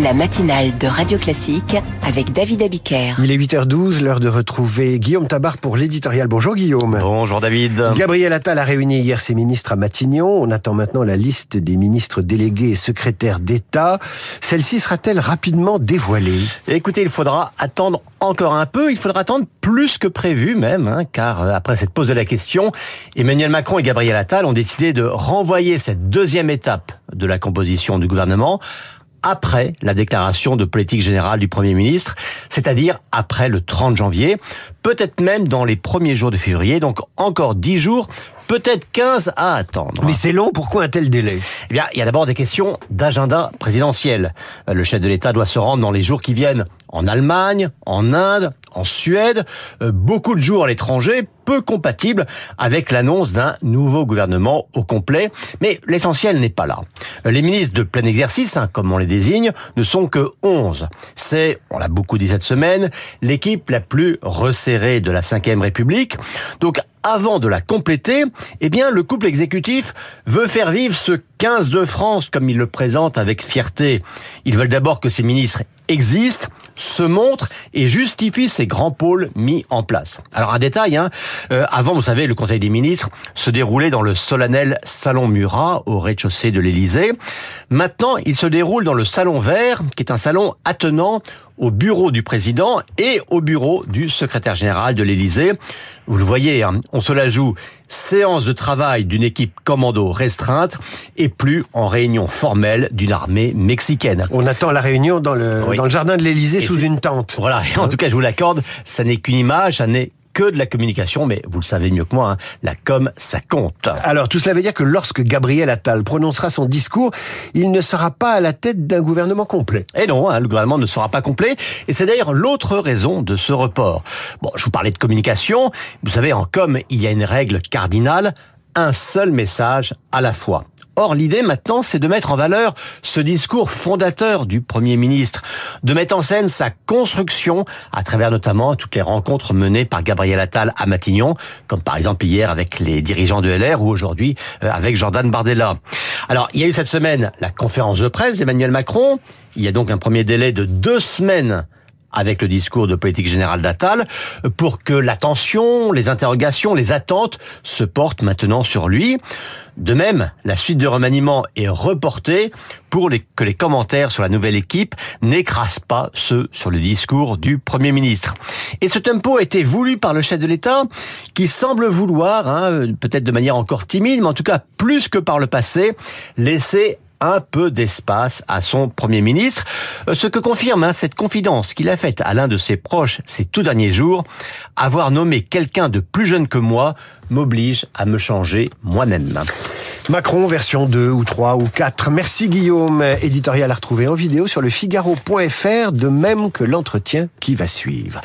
la matinale de Radio Classique avec David Abiker. Il est 8h12, l'heure de retrouver Guillaume Tabar pour l'éditorial. Bonjour Guillaume. Bonjour David. Gabriel Attal a réuni hier ses ministres à Matignon. On attend maintenant la liste des ministres délégués et secrétaires d'État. Celle-ci sera-t-elle rapidement dévoilée? Écoutez, il faudra attendre encore un peu. Il faudra attendre plus que prévu même, hein, car euh, après cette pose de la question, Emmanuel Macron et Gabriel Attal ont décidé de renvoyer cette deuxième étape de la composition du gouvernement après la déclaration de politique générale du Premier ministre, c'est-à-dire après le 30 janvier, peut-être même dans les premiers jours de février, donc encore 10 jours, peut-être 15 à attendre. Mais c'est long, pourquoi un tel délai? Eh bien, il y a d'abord des questions d'agenda présidentiel. Le chef de l'État doit se rendre dans les jours qui viennent en Allemagne, en Inde, en Suède, euh, beaucoup de jours à l'étranger, peu compatibles avec l'annonce d'un nouveau gouvernement au complet. Mais l'essentiel n'est pas là. Les ministres de plein exercice, hein, comme on les désigne, ne sont que 11. C'est, on l'a beaucoup dit cette semaine, l'équipe la plus resserrée de la Ve République. Donc avant de la compléter, eh bien, le couple exécutif veut faire vivre ce 15 de France comme il le présente avec fierté. Ils veulent d'abord que ces ministres existent, se montrent et justifient ces grands pôles mis en place. Alors un détail, hein, euh, avant vous savez le Conseil des ministres se déroulait dans le solennel salon Murat au rez-de-chaussée de l'Élysée. Maintenant il se déroule dans le salon vert qui est un salon attenant au bureau du président et au bureau du secrétaire général de l'Élysée. Vous le voyez, hein, on se la joue séance de travail d'une équipe commando restreinte et plus en réunion formelle d'une armée mexicaine. On attend la réunion dans le, dans le jardin de l'Élysée sous une tente. Voilà, en tout cas je vous l'accorde, ça n'est qu'une image, ça n'est que de la communication, mais vous le savez mieux que moi, hein, la com, ça compte. Alors, tout cela veut dire que lorsque Gabriel Attal prononcera son discours, il ne sera pas à la tête d'un gouvernement complet. Et non, hein, le gouvernement ne sera pas complet, et c'est d'ailleurs l'autre raison de ce report. Bon, je vous parlais de communication, vous savez, en com, il y a une règle cardinale, un seul message à la fois. Or, l'idée maintenant, c'est de mettre en valeur ce discours fondateur du Premier ministre, de mettre en scène sa construction à travers notamment toutes les rencontres menées par Gabriel Attal à Matignon, comme par exemple hier avec les dirigeants de LR ou aujourd'hui euh, avec Jordan Bardella. Alors, il y a eu cette semaine la conférence de presse d'Emmanuel Macron. Il y a donc un premier délai de deux semaines avec le discours de politique générale d'Attal pour que l'attention, les interrogations, les attentes se portent maintenant sur lui. De même, la suite de remaniement est reportée pour que les commentaires sur la nouvelle équipe n'écrasent pas ceux sur le discours du Premier ministre. Et ce tempo a été voulu par le chef de l'État qui semble vouloir, hein, peut-être de manière encore timide, mais en tout cas plus que par le passé, laisser un peu d'espace à son Premier ministre, euh, ce que confirme hein, cette confidence qu'il a faite à l'un de ses proches ces tout derniers jours, avoir nommé quelqu'un de plus jeune que moi m'oblige à me changer moi-même. Macron version 2 ou 3 ou 4. Merci Guillaume, éditorial à retrouver en vidéo sur le figaro.fr, de même que l'entretien qui va suivre.